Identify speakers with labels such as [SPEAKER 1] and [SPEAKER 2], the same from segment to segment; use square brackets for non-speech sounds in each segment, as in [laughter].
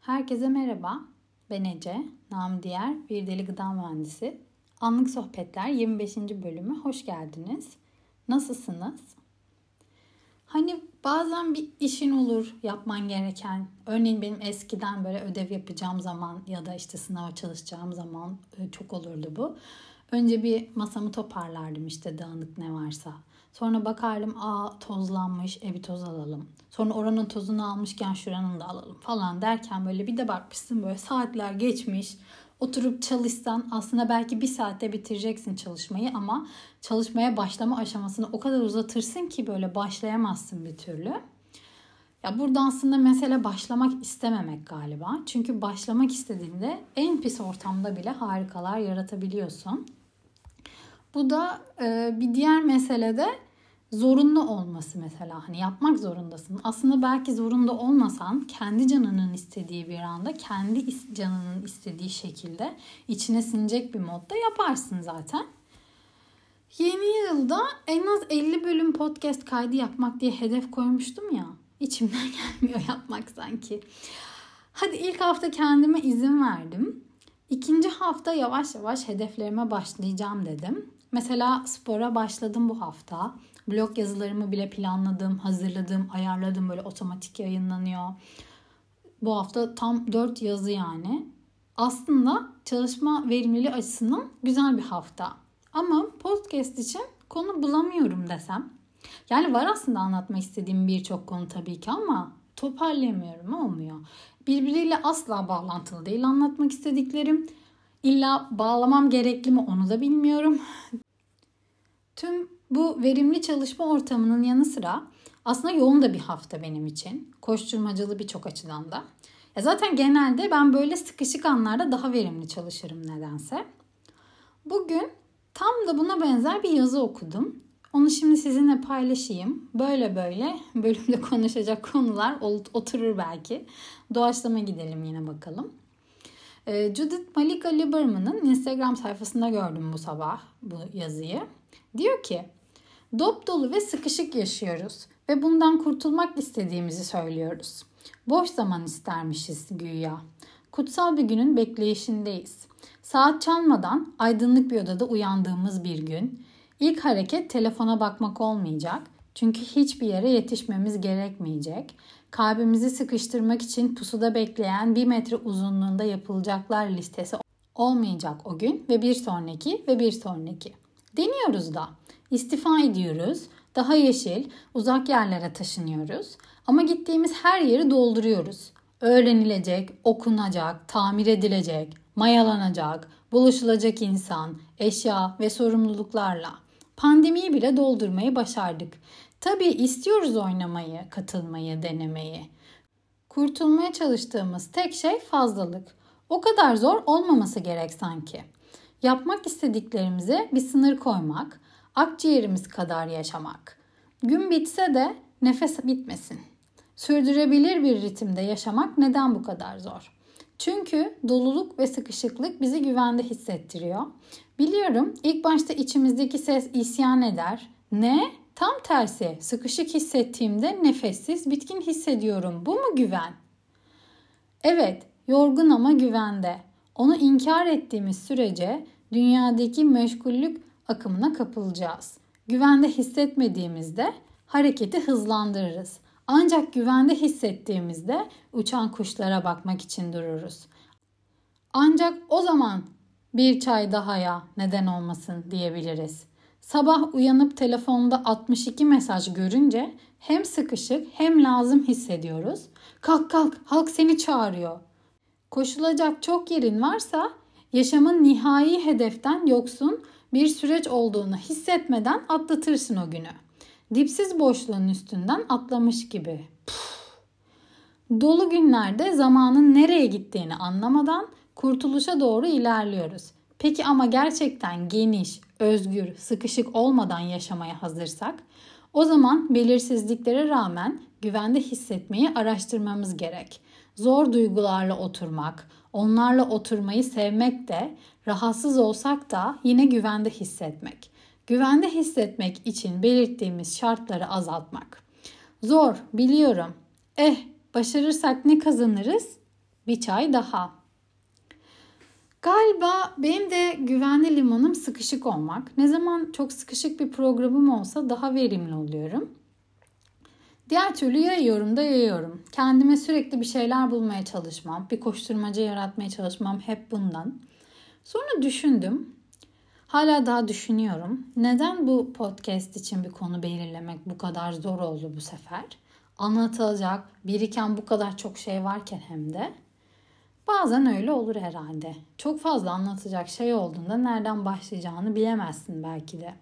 [SPEAKER 1] Herkese merhaba. Ben Ece, nam diğer bir deli gıda mühendisi. Anlık Sohbetler 25. bölümü hoş geldiniz. Nasılsınız? Hani bazen bir işin olur yapman gereken. Örneğin benim eskiden böyle ödev yapacağım zaman ya da işte sınava çalışacağım zaman e, çok olurdu bu. Önce bir masamı toparlardım işte dağınık ne varsa. Sonra bakardım aa tozlanmış e bir toz alalım. Sonra oranın tozunu almışken şuranın da alalım falan derken böyle bir de bakmışsın böyle saatler geçmiş. Oturup çalışsan aslında belki bir saatte bitireceksin çalışmayı ama çalışmaya başlama aşamasını o kadar uzatırsın ki böyle başlayamazsın bir türlü. Ya burada aslında mesele başlamak istememek galiba. Çünkü başlamak istediğinde en pis ortamda bile harikalar yaratabiliyorsun. Bu da e, bir diğer mesele de zorunlu olması mesela hani yapmak zorundasın. Aslında belki zorunda olmasan kendi canının istediği bir anda kendi canının istediği şekilde içine sinecek bir modda yaparsın zaten. Yeni yılda en az 50 bölüm podcast kaydı yapmak diye hedef koymuştum ya. İçimden [laughs] gelmiyor yapmak sanki. Hadi ilk hafta kendime izin verdim. İkinci hafta yavaş yavaş hedeflerime başlayacağım dedim. Mesela spora başladım bu hafta. Blog yazılarımı bile planladım, hazırladım, ayarladım. Böyle otomatik yayınlanıyor. Bu hafta tam 4 yazı yani. Aslında çalışma verimliliği açısından güzel bir hafta. Ama podcast için konu bulamıyorum desem. Yani var aslında anlatmak istediğim birçok konu tabii ki ama toparlayamıyorum olmuyor. Birbiriyle asla bağlantılı değil anlatmak istediklerim. İlla bağlamam gerekli mi onu da bilmiyorum. Tüm bu verimli çalışma ortamının yanı sıra aslında yoğun da bir hafta benim için. Koşturmacalı birçok açıdan da. Ya zaten genelde ben böyle sıkışık anlarda daha verimli çalışırım nedense. Bugün tam da buna benzer bir yazı okudum. Onu şimdi sizinle paylaşayım. Böyle böyle bölümde [laughs] konuşacak konular oturur belki. Doğaçlama gidelim yine bakalım. Ee, Judith Malika Lieberman'ın Instagram sayfasında gördüm bu sabah bu yazıyı. Diyor ki dop dolu ve sıkışık yaşıyoruz ve bundan kurtulmak istediğimizi söylüyoruz. Boş zaman istermişiz güya. Kutsal bir günün bekleyişindeyiz. Saat çalmadan aydınlık bir odada uyandığımız bir gün. İlk hareket telefona bakmak olmayacak. Çünkü hiçbir yere yetişmemiz gerekmeyecek. Kalbimizi sıkıştırmak için pusuda bekleyen bir metre uzunluğunda yapılacaklar listesi olmayacak o gün ve bir sonraki ve bir sonraki. Deniyoruz da. İstifa ediyoruz. Daha yeşil, uzak yerlere taşınıyoruz. Ama gittiğimiz her yeri dolduruyoruz. Öğrenilecek, okunacak, tamir edilecek, mayalanacak, buluşulacak insan, eşya ve sorumluluklarla. Pandemiyi bile doldurmayı başardık. Tabii istiyoruz oynamayı, katılmayı, denemeyi. Kurtulmaya çalıştığımız tek şey fazlalık. O kadar zor olmaması gerek sanki. Yapmak istediklerimize bir sınır koymak, akciğerimiz kadar yaşamak. Gün bitse de nefes bitmesin. Sürdürebilir bir ritimde yaşamak neden bu kadar zor? Çünkü doluluk ve sıkışıklık bizi güvende hissettiriyor. Biliyorum ilk başta içimizdeki ses isyan eder. Ne? Tam tersi. Sıkışık hissettiğimde nefessiz, bitkin hissediyorum. Bu mu güven? Evet, yorgun ama güvende. Onu inkar ettiğimiz sürece dünyadaki meşgullük akımına kapılacağız. Güvende hissetmediğimizde hareketi hızlandırırız. Ancak güvende hissettiğimizde uçan kuşlara bakmak için dururuz. Ancak o zaman bir çay daha ya neden olmasın diyebiliriz. Sabah uyanıp telefonda 62 mesaj görünce hem sıkışık hem lazım hissediyoruz. Kalk kalk halk seni çağırıyor. Koşulacak çok yerin varsa yaşamın nihai hedeften yoksun bir süreç olduğunu hissetmeden atlatırsın o günü. Dipsiz boşluğun üstünden atlamış gibi. Dolu günlerde zamanın nereye gittiğini anlamadan kurtuluşa doğru ilerliyoruz. Peki ama gerçekten geniş, özgür, sıkışık olmadan yaşamaya hazırsak o zaman belirsizliklere rağmen güvende hissetmeyi araştırmamız gerek. Zor duygularla oturmak, onlarla oturmayı sevmek de rahatsız olsak da yine güvende hissetmek. Güvende hissetmek için belirttiğimiz şartları azaltmak. Zor biliyorum. Eh başarırsak ne kazanırız? Bir çay daha. Galiba benim de güvenli limanım sıkışık olmak. Ne zaman çok sıkışık bir programım olsa daha verimli oluyorum. Diğer türlü yayıyorum da yayıyorum. Kendime sürekli bir şeyler bulmaya çalışmam, bir koşturmaca yaratmaya çalışmam hep bundan. Sonra düşündüm. Hala daha düşünüyorum. Neden bu podcast için bir konu belirlemek bu kadar zor oldu bu sefer? Anlatılacak, biriken bu kadar çok şey varken hem de. Bazen öyle olur herhalde. Çok fazla anlatacak şey olduğunda nereden başlayacağını bilemezsin belki de.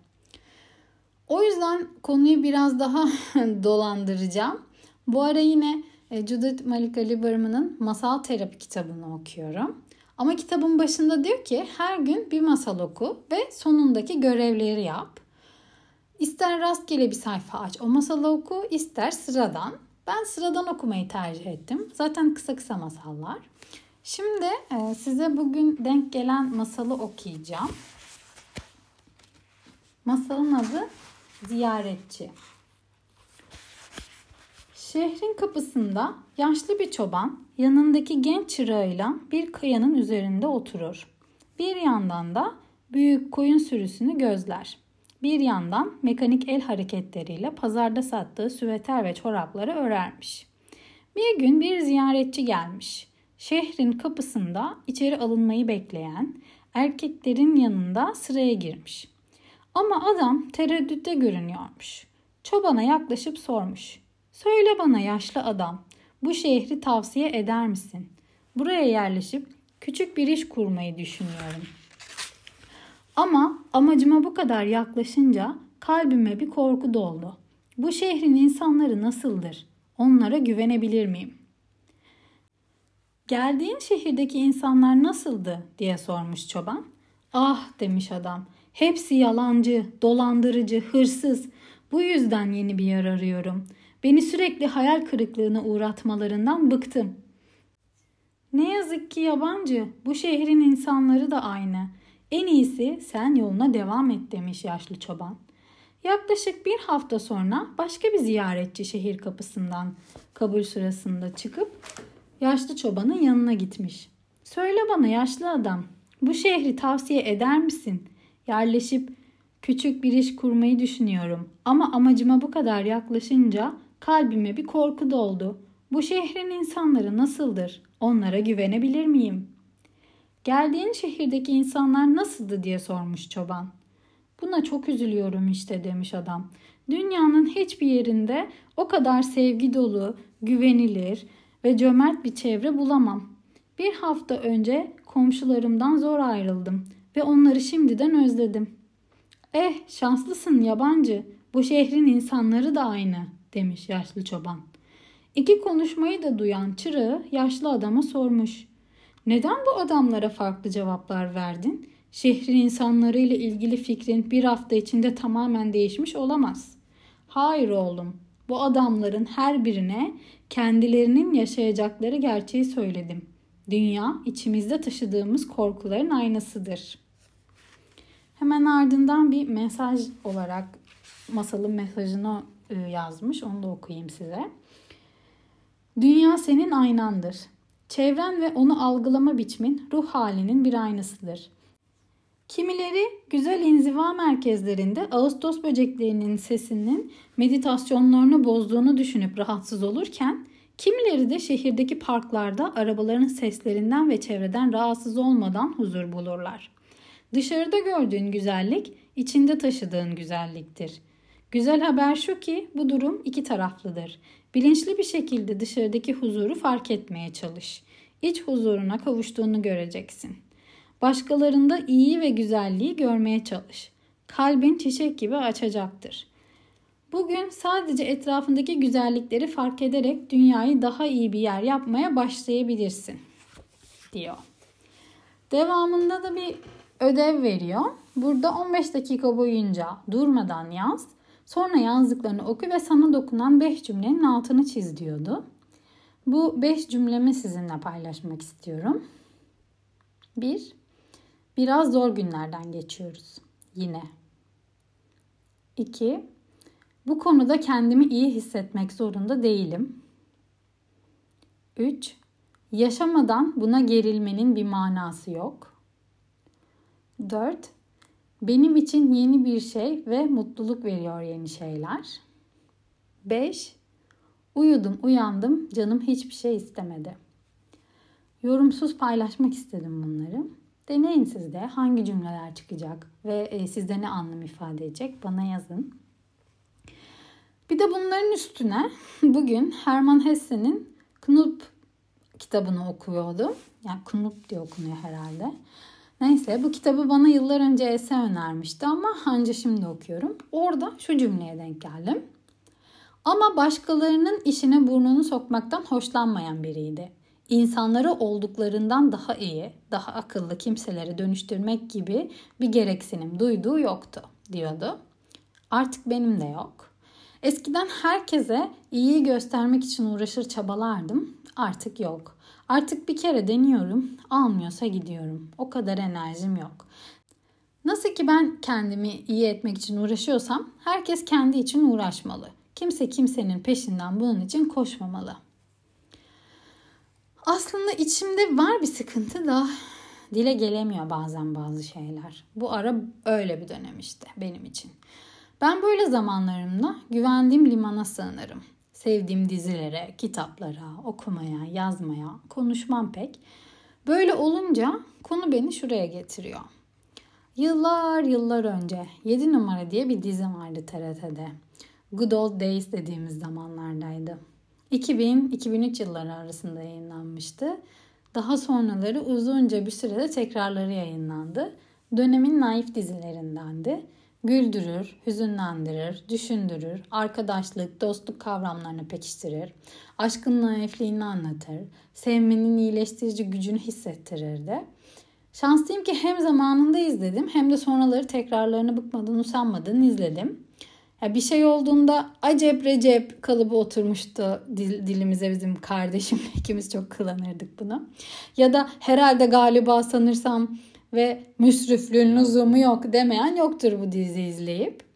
[SPEAKER 1] O yüzden konuyu biraz daha [laughs] dolandıracağım. Bu ara yine e, Judith Malika Lieberman'ın Masal Terapi kitabını okuyorum. Ama kitabın başında diyor ki her gün bir masal oku ve sonundaki görevleri yap. İster rastgele bir sayfa aç o masalı oku ister sıradan. Ben sıradan okumayı tercih ettim. Zaten kısa kısa masallar. Şimdi e, size bugün denk gelen masalı okuyacağım. Masalın adı Ziyaretçi. Şehrin kapısında yaşlı bir çoban yanındaki genç çırağıyla bir kayanın üzerinde oturur. Bir yandan da büyük koyun sürüsünü gözler. Bir yandan mekanik el hareketleriyle pazarda sattığı süveter ve çorapları örermiş. Bir gün bir ziyaretçi gelmiş. Şehrin kapısında içeri alınmayı bekleyen erkeklerin yanında sıraya girmiş. Ama adam tereddütte görünüyormuş. Çobana yaklaşıp sormuş. Söyle bana yaşlı adam, bu şehri tavsiye eder misin? Buraya yerleşip küçük bir iş kurmayı düşünüyorum. Ama amacıma bu kadar yaklaşınca kalbime bir korku doldu. Bu şehrin insanları nasıldır? Onlara güvenebilir miyim? Geldiğin şehirdeki insanlar nasıldı diye sormuş çoban. Ah demiş adam. Hepsi yalancı, dolandırıcı, hırsız. Bu yüzden yeni bir yer arıyorum. Beni sürekli hayal kırıklığına uğratmalarından bıktım. Ne yazık ki yabancı. Bu şehrin insanları da aynı. En iyisi sen yoluna devam et demiş yaşlı çoban. Yaklaşık bir hafta sonra başka bir ziyaretçi şehir kapısından kabul sırasında çıkıp yaşlı çobanın yanına gitmiş. Söyle bana yaşlı adam, bu şehri tavsiye eder misin? Yerleşip küçük bir iş kurmayı düşünüyorum ama amacıma bu kadar yaklaşınca kalbime bir korku doldu. Bu şehrin insanları nasıldır? Onlara güvenebilir miyim? Geldiğin şehirdeki insanlar nasıldı diye sormuş çoban. Buna çok üzülüyorum işte demiş adam. Dünyanın hiçbir yerinde o kadar sevgi dolu, güvenilir ve cömert bir çevre bulamam. Bir hafta önce komşularımdan zor ayrıldım ve onları şimdiden özledim. Eh şanslısın yabancı. Bu şehrin insanları da aynı demiş yaşlı çoban. İki konuşmayı da duyan çırağı yaşlı adama sormuş. Neden bu adamlara farklı cevaplar verdin? Şehrin insanları ile ilgili fikrin bir hafta içinde tamamen değişmiş olamaz. Hayır oğlum, bu adamların her birine kendilerinin yaşayacakları gerçeği söyledim. Dünya içimizde taşıdığımız korkuların aynasıdır. Hemen ardından bir mesaj olarak masalın mesajını e, yazmış. Onu da okuyayım size. Dünya senin aynandır. Çevren ve onu algılama biçimin ruh halinin bir aynasıdır. Kimileri güzel inziva merkezlerinde Ağustos böceklerinin sesinin meditasyonlarını bozduğunu düşünüp rahatsız olurken, kimileri de şehirdeki parklarda arabaların seslerinden ve çevreden rahatsız olmadan huzur bulurlar. Dışarıda gördüğün güzellik, içinde taşıdığın güzelliktir. Güzel haber şu ki bu durum iki taraflıdır. Bilinçli bir şekilde dışarıdaki huzuru fark etmeye çalış. İç huzuruna kavuştuğunu göreceksin. Başkalarında iyi ve güzelliği görmeye çalış. Kalbin çiçek gibi açacaktır. Bugün sadece etrafındaki güzellikleri fark ederek dünyayı daha iyi bir yer yapmaya başlayabilirsin diyor. Devamında da bir ödev veriyor. Burada 15 dakika boyunca durmadan yaz. Sonra yazdıklarını oku ve sana dokunan 5 cümlenin altını çiz diyordu. Bu 5 cümlemi sizinle paylaşmak istiyorum. 1. Biraz zor günlerden geçiyoruz. Yine. 2. Bu konuda kendimi iyi hissetmek zorunda değilim. 3. Yaşamadan buna gerilmenin bir manası yok. 4. Benim için yeni bir şey ve mutluluk veriyor yeni şeyler. 5. Uyudum, uyandım, canım hiçbir şey istemedi. Yorumsuz paylaşmak istedim bunları. Deneyin siz de hangi cümleler çıkacak ve e, sizde ne anlam ifade edecek bana yazın. Bir de bunların üstüne [laughs] bugün Hermann Hesse'nin Knup kitabını okuyordum. Yani Knup diye okunuyor herhalde. Neyse bu kitabı bana yıllar önce Ese önermişti ama anca şimdi okuyorum. Orada şu cümleye denk geldim. Ama başkalarının işine burnunu sokmaktan hoşlanmayan biriydi. İnsanları olduklarından daha iyi, daha akıllı kimselere dönüştürmek gibi bir gereksinim duyduğu yoktu diyordu. Artık benim de yok. Eskiden herkese iyi göstermek için uğraşır çabalardım. Artık yok. Artık bir kere deniyorum, almıyorsa gidiyorum. O kadar enerjim yok. Nasıl ki ben kendimi iyi etmek için uğraşıyorsam herkes kendi için uğraşmalı. Kimse kimsenin peşinden bunun için koşmamalı. Aslında içimde var bir sıkıntı da dile gelemiyor bazen bazı şeyler. Bu ara öyle bir dönem işte benim için. Ben böyle zamanlarımda güvendiğim limana sığınırım. Sevdiğim dizilere, kitaplara, okumaya, yazmaya, konuşmam pek. Böyle olunca konu beni şuraya getiriyor. Yıllar yıllar önce 7 numara diye bir dizi vardı TRT'de. Good Old Days dediğimiz zamanlardaydı. 2000-2003 yılları arasında yayınlanmıştı. Daha sonraları uzunca bir sürede tekrarları yayınlandı. Dönemin naif dizilerindendi. Güldürür, hüzünlendirir, düşündürür, arkadaşlık, dostluk kavramlarını pekiştirir, aşkın naifliğini anlatır, sevmenin iyileştirici gücünü hissettirirdi. Şanslıyım ki hem zamanında izledim hem de sonraları tekrarlarını bıkmadan usanmadan izledim. Ya bir şey olduğunda acep recep kalıbı oturmuştu dil, dilimize bizim kardeşim. [laughs] ikimiz çok kullanırdık bunu. Ya da herhalde galiba sanırsam ve müsriflüğün lüzumu yok demeyen yoktur bu dizi izleyip.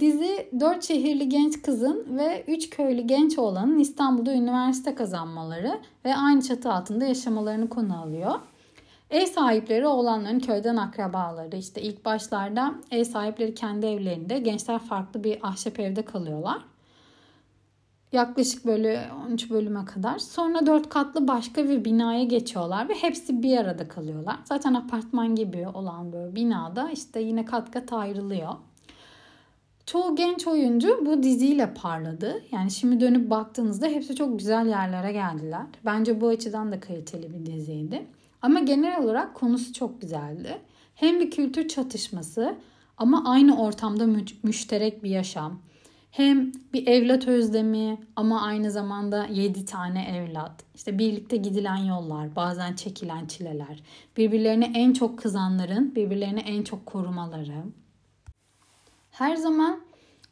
[SPEAKER 1] Dizi 4 şehirli genç kızın ve 3 köylü genç oğlanın İstanbul'da üniversite kazanmaları ve aynı çatı altında yaşamalarını konu alıyor. Ev sahipleri oğlanların köyden akrabaları. İşte ilk başlarda ev sahipleri kendi evlerinde, gençler farklı bir ahşap evde kalıyorlar. Yaklaşık böyle 13 bölüme kadar. Sonra 4 katlı başka bir binaya geçiyorlar ve hepsi bir arada kalıyorlar. Zaten apartman gibi olan böyle binada işte yine kat kat ayrılıyor. Çoğu genç oyuncu bu diziyle parladı. Yani şimdi dönüp baktığınızda hepsi çok güzel yerlere geldiler. Bence bu açıdan da kaliteli bir diziydi. Ama genel olarak konusu çok güzeldi. Hem bir kültür çatışması ama aynı ortamda mü- müşterek bir yaşam. Hem bir evlat özlemi ama aynı zamanda 7 tane evlat. İşte birlikte gidilen yollar, bazen çekilen çileler. Birbirlerine en çok kızanların birbirlerini en çok korumaları. Her zaman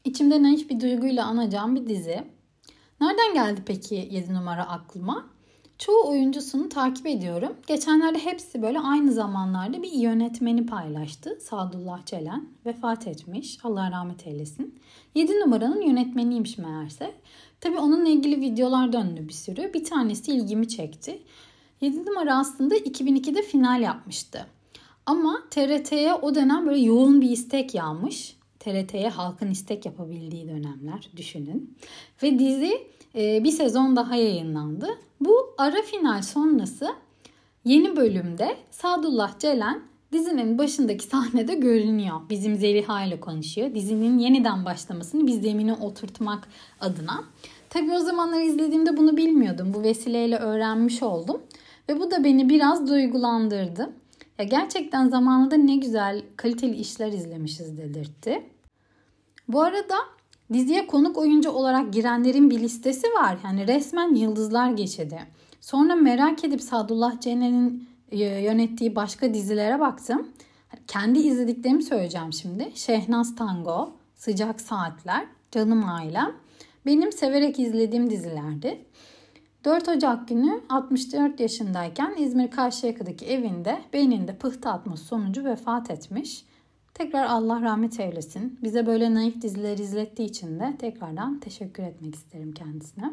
[SPEAKER 1] içimde naif bir duyguyla anacağım bir dizi. Nereden geldi peki 7 numara aklıma? Çoğu oyuncusunu takip ediyorum. Geçenlerde hepsi böyle aynı zamanlarda bir yönetmeni paylaştı. Sadullah Celen vefat etmiş. Allah rahmet eylesin. 7 numaranın yönetmeniymiş meğerse. Tabi onunla ilgili videolar döndü bir sürü. Bir tanesi ilgimi çekti. 7 numara aslında 2002'de final yapmıştı. Ama TRT'ye o dönem böyle yoğun bir istek yağmış. TRT'ye halkın istek yapabildiği dönemler düşünün. Ve dizi e, bir sezon daha yayınlandı. Bu ara final sonrası yeni bölümde Sadullah Celen dizinin başındaki sahnede görünüyor. Bizim Zeliha ile konuşuyor. Dizinin yeniden başlamasını biz zemine oturtmak adına. Tabii o zamanlar izlediğimde bunu bilmiyordum. Bu vesileyle öğrenmiş oldum. Ve bu da beni biraz duygulandırdı. Ya gerçekten zamanında ne güzel kaliteli işler izlemişiz dedirtti. Bu arada diziye konuk oyuncu olarak girenlerin bir listesi var. Yani resmen yıldızlar geçidi. Sonra merak edip Sadullah Cene'nin yönettiği başka dizilere baktım. Kendi izlediklerimi söyleyeceğim şimdi. Şehnaz Tango, Sıcak Saatler, Canım Ailem. Benim severek izlediğim dizilerdi. 4 Ocak günü 64 yaşındayken İzmir Karşıyaka'daki evinde beyninde pıhtı atması sonucu vefat etmiş. Tekrar Allah rahmet eylesin. Bize böyle naif diziler izlettiği için de tekrardan teşekkür etmek isterim kendisine.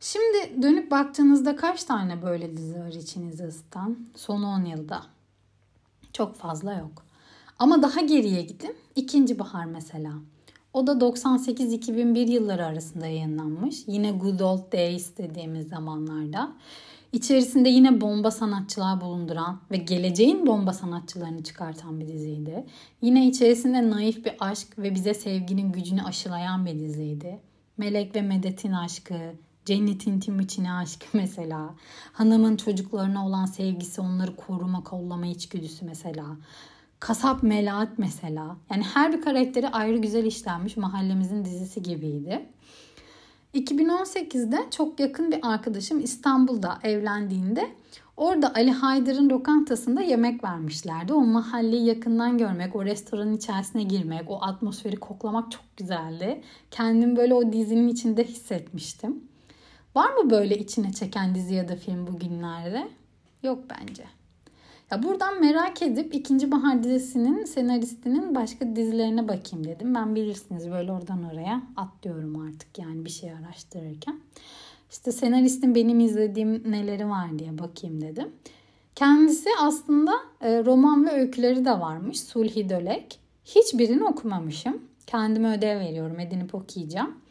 [SPEAKER 1] Şimdi dönüp baktığınızda kaç tane böyle dizi var içinizi ısıtan? Son 10 yılda. Çok fazla yok. Ama daha geriye gidin. İkinci Bahar mesela. O da 98-2001 yılları arasında yayınlanmış. Yine Good Old Days dediğimiz zamanlarda. İçerisinde yine bomba sanatçılar bulunduran ve geleceğin bomba sanatçılarını çıkartan bir diziydi. Yine içerisinde naif bir aşk ve bize sevginin gücünü aşılayan bir diziydi. Melek ve Medet'in aşkı, Cennet'in Timuçin'e aşkı [laughs] mesela. Hanımın çocuklarına olan sevgisi, onları koruma, kollama içgüdüsü mesela. Kasap Melahat mesela. Yani her bir karakteri ayrı güzel işlenmiş mahallemizin dizisi gibiydi. 2018'de çok yakın bir arkadaşım İstanbul'da evlendiğinde orada Ali Haydar'ın lokantasında yemek vermişlerdi. O mahalleyi yakından görmek, o restoranın içerisine girmek, o atmosferi koklamak çok güzeldi. Kendimi böyle o dizinin içinde hissetmiştim. Var mı böyle içine çeken dizi ya da film bugünlerde? Yok bence. Ya buradan merak edip ikinci Bahar dizisinin senaristinin başka dizilerine bakayım dedim. Ben bilirsiniz böyle oradan oraya atlıyorum artık yani bir şey araştırırken. İşte senaristin benim izlediğim neleri var diye bakayım dedim. Kendisi aslında e, roman ve öyküleri de varmış. Sulhi Dölek. Hiçbirini okumamışım. Kendime ödev veriyorum. Edinip okuyacağım.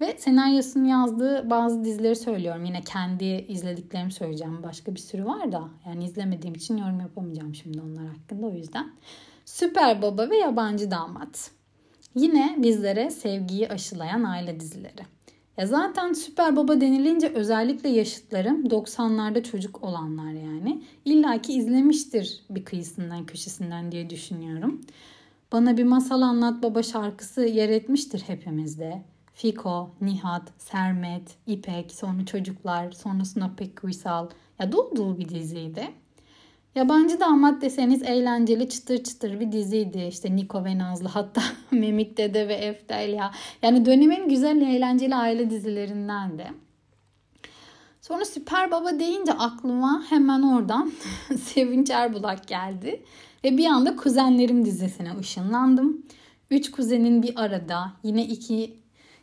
[SPEAKER 1] Ve senaryosunu yazdığı bazı dizileri söylüyorum. Yine kendi izlediklerimi söyleyeceğim. Başka bir sürü var da. Yani izlemediğim için yorum yapamayacağım şimdi onlar hakkında o yüzden. Süper Baba ve Yabancı Damat. Yine bizlere sevgiyi aşılayan aile dizileri. Ya zaten Süper Baba denilince özellikle yaşıtlarım 90'larda çocuk olanlar yani illaki izlemiştir bir kıyısından köşesinden diye düşünüyorum. Bana bir masal anlat baba şarkısı yer etmiştir hepimizde. Fiko, Nihat, Sermet, İpek, sonra çocuklar, sonrasında Pek Uysal. Ya dolu dolu bir diziydi. Yabancı damat deseniz eğlenceli çıtır çıtır bir diziydi. İşte Niko ve Nazlı hatta [laughs] Memik Dede ve Eftelya. Yani dönemin güzel eğlenceli aile dizilerindendi. Sonra Süper Baba deyince aklıma hemen oradan [laughs] Sevinç Erbulak geldi. Ve bir anda Kuzenlerim dizisine ışınlandım. Üç kuzenin bir arada yine iki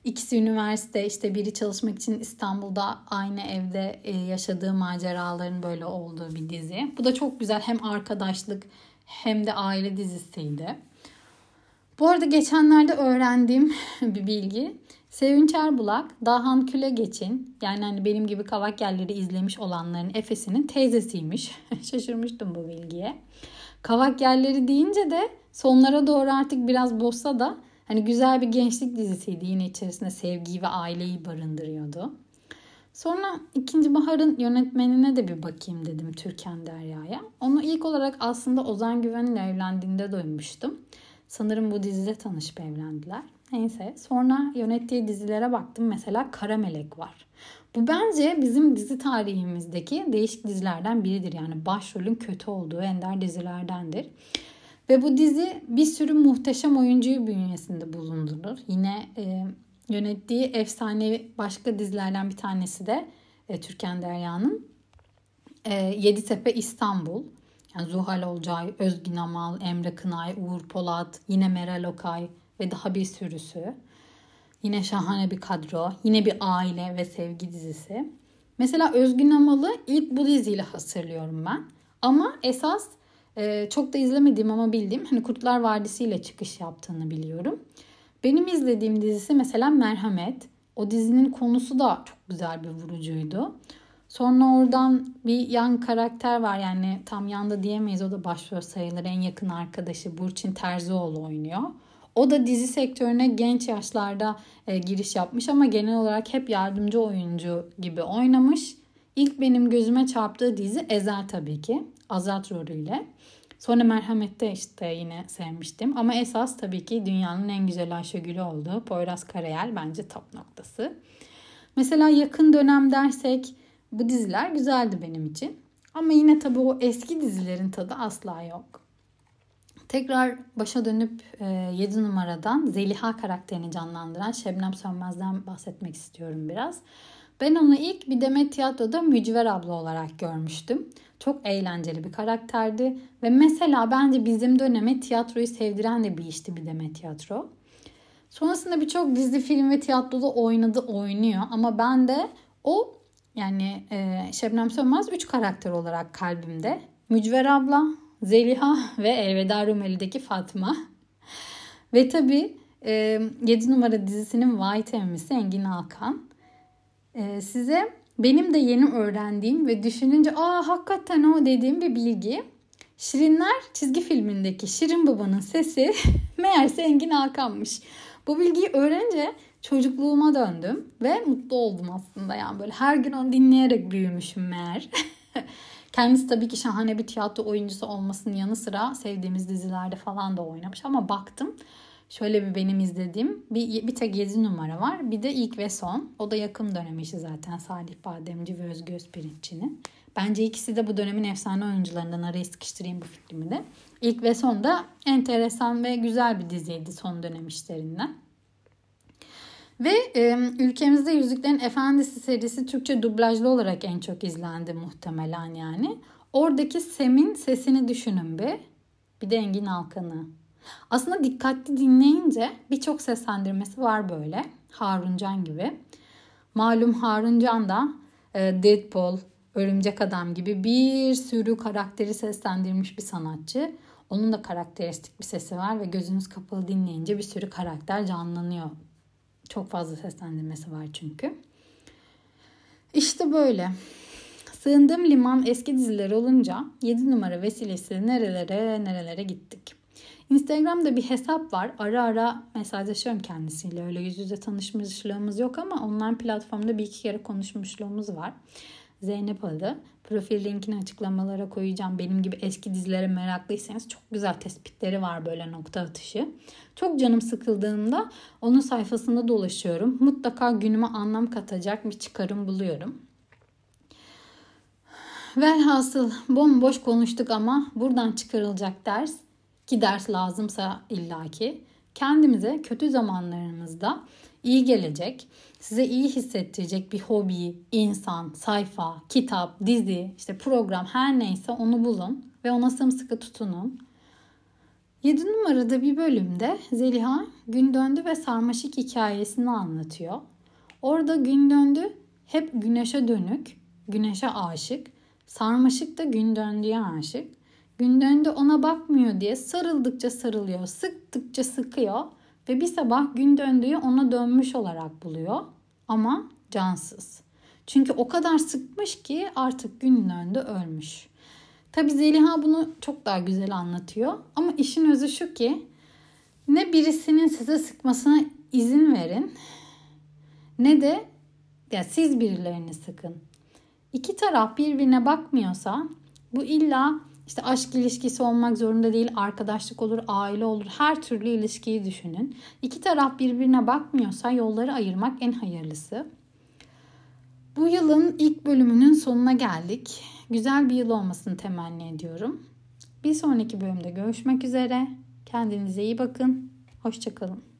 [SPEAKER 1] İkisi üniversite işte biri çalışmak için İstanbul'da aynı evde e, yaşadığı maceraların böyle olduğu bir dizi. Bu da çok güzel hem arkadaşlık hem de aile dizisiydi. Bu arada geçenlerde öğrendiğim [laughs] bir bilgi. Sevinç Erbulak, Dahan Külegeç'in yani hani benim gibi kavak yerleri izlemiş olanların Efes'inin teyzesiymiş. [laughs] Şaşırmıştım bu bilgiye. Kavak yerleri deyince de sonlara doğru artık biraz bozsa da Hani güzel bir gençlik dizisiydi. Yine içerisinde sevgiyi ve aileyi barındırıyordu. Sonra ikinci Bahar'ın yönetmenine de bir bakayım dedim Türkan Derya'ya. Onu ilk olarak aslında Ozan Güven'in evlendiğinde duymuştum. Sanırım bu dizide tanışıp evlendiler. Neyse sonra yönettiği dizilere baktım. Mesela Kara Melek var. Bu bence bizim dizi tarihimizdeki değişik dizilerden biridir. Yani başrolün kötü olduğu ender dizilerdendir. Ve bu dizi bir sürü muhteşem oyuncuyu bünyesinde bulundurur. Yine e, yönettiği efsane başka dizilerden bir tanesi de e, Türkan Derya'nın e, Yeditepe İstanbul. Yani Zuhal Olcay, Özgün Amal, Emre Kınay, Uğur Polat, yine Meral Okay ve daha bir sürüsü. Yine şahane bir kadro. Yine bir aile ve sevgi dizisi. Mesela Özgün Amal'ı ilk bu diziyle hatırlıyorum ben. Ama esas ee, çok da izlemediğim ama bildiğim hani Kurtlar Vadisi ile çıkış yaptığını biliyorum. Benim izlediğim dizisi mesela Merhamet. O dizinin konusu da çok güzel bir vurucuydu. Sonra oradan bir yan karakter var yani tam yanda diyemeyiz o da başrol sayılır en yakın arkadaşı Burçin Terzioğlu oynuyor. O da dizi sektörüne genç yaşlarda e, giriş yapmış ama genel olarak hep yardımcı oyuncu gibi oynamış. İlk benim gözüme çarptığı dizi Ezel tabii ki. Azat rolüyle. Sonra Merhamet'te işte yine sevmiştim. Ama esas tabii ki dünyanın en güzel Ayşegül'ü olduğu Poyraz Karayel bence top noktası. Mesela yakın dönem dersek bu diziler güzeldi benim için. Ama yine tabii o eski dizilerin tadı asla yok. Tekrar başa dönüp 7 e, numaradan Zeliha karakterini canlandıran Şebnem Sönmez'den bahsetmek istiyorum biraz. Ben onu ilk bir Demet Tiyatro'da Mücver abla olarak görmüştüm. Çok eğlenceli bir karakterdi ve mesela bence bizim döneme tiyatroyu sevdiren de bir işti bir Demet Tiyatro. Sonrasında birçok dizi, film ve tiyatroda oynadı, oynuyor ama ben de O yani e, Şebnem Sönmez üç karakter olarak kalbimde. Mücver abla, Zeliha [laughs] ve Elveda Rumeli'deki Fatma. ve tabii e, 7 numara dizisinin White Emmisi Engin Alkan. E, size benim de yeni öğrendiğim ve düşününce aa hakikaten o dediğim bir bilgi. Şirinler çizgi filmindeki Şirin Baba'nın sesi [laughs] meğerse Engin Alkan'mış. Bu bilgiyi öğrenince çocukluğuma döndüm ve mutlu oldum aslında yani böyle her gün onu dinleyerek büyümüşüm meğer. [laughs] Kendisi tabii ki şahane bir tiyatro oyuncusu olmasının yanı sıra sevdiğimiz dizilerde falan da oynamış ama baktım şöyle bir benim izlediğim bir, bir tek 7 numara var. Bir de ilk ve son. O da yakın dönem işi zaten Salih Bademci ve Özgü Özpirinççi'nin. Bence ikisi de bu dönemin efsane oyuncularından araya sıkıştırayım bu fikrimi de. İlk ve son da enteresan ve güzel bir diziydi son dönem işlerinden. Ve e, ülkemizde Yüzüklerin Efendisi serisi Türkçe dublajlı olarak en çok izlendi muhtemelen yani. Oradaki Sem'in sesini düşünün bir. Bir de Engin Alkan'ı. Aslında dikkatli dinleyince birçok seslendirmesi var böyle. Haruncan gibi. Malum Haruncan da e, Deadpool, Örümcek Adam gibi bir sürü karakteri seslendirmiş bir sanatçı. Onun da karakteristik bir sesi var ve gözünüz kapalı dinleyince bir sürü karakter canlanıyor. Çok fazla seslendirmesi var çünkü. İşte böyle. Sığındığım liman eski diziler olunca 7 numara vesilesiyle nerelere nerelere gittik. Instagram'da bir hesap var. Ara ara mesajlaşıyorum kendisiyle. Öyle yüz yüze tanışmışlığımız yok ama online platformda bir iki kere konuşmuşluğumuz var. Zeynep adı. Profil linkini açıklamalara koyacağım. Benim gibi eski dizilere meraklıysanız çok güzel tespitleri var böyle nokta atışı. Çok canım sıkıldığında onun sayfasında dolaşıyorum. Mutlaka günüme anlam katacak bir çıkarım buluyorum. Velhasıl bomboş konuştuk ama buradan çıkarılacak ders ki ders lazımsa illaki kendimize kötü zamanlarımızda iyi gelecek, size iyi hissettirecek bir hobi, insan, sayfa, kitap, dizi, işte program her neyse onu bulun ve ona sımsıkı tutunun. 7 numarada bir bölümde Zeliha gün döndü ve sarmaşık hikayesini anlatıyor. Orada gün döndü hep güneşe dönük, güneşe aşık. Sarmaşık da gün döndüğe aşık. Gün döndü ona bakmıyor diye sarıldıkça sarılıyor, sıktıkça sıkıyor ve bir sabah gün döndüğü ona dönmüş olarak buluyor ama cansız. Çünkü o kadar sıkmış ki artık gün döndü ölmüş. Tabi Zeliha bunu çok daha güzel anlatıyor ama işin özü şu ki ne birisinin size sıkmasına izin verin ne de ya siz birilerini sıkın. İki taraf birbirine bakmıyorsa bu illa işte aşk ilişkisi olmak zorunda değil, arkadaşlık olur, aile olur, her türlü ilişkiyi düşünün. İki taraf birbirine bakmıyorsa yolları ayırmak en hayırlısı. Bu yılın ilk bölümünün sonuna geldik. Güzel bir yıl olmasını temenni ediyorum. Bir sonraki bölümde görüşmek üzere. Kendinize iyi bakın. Hoşçakalın.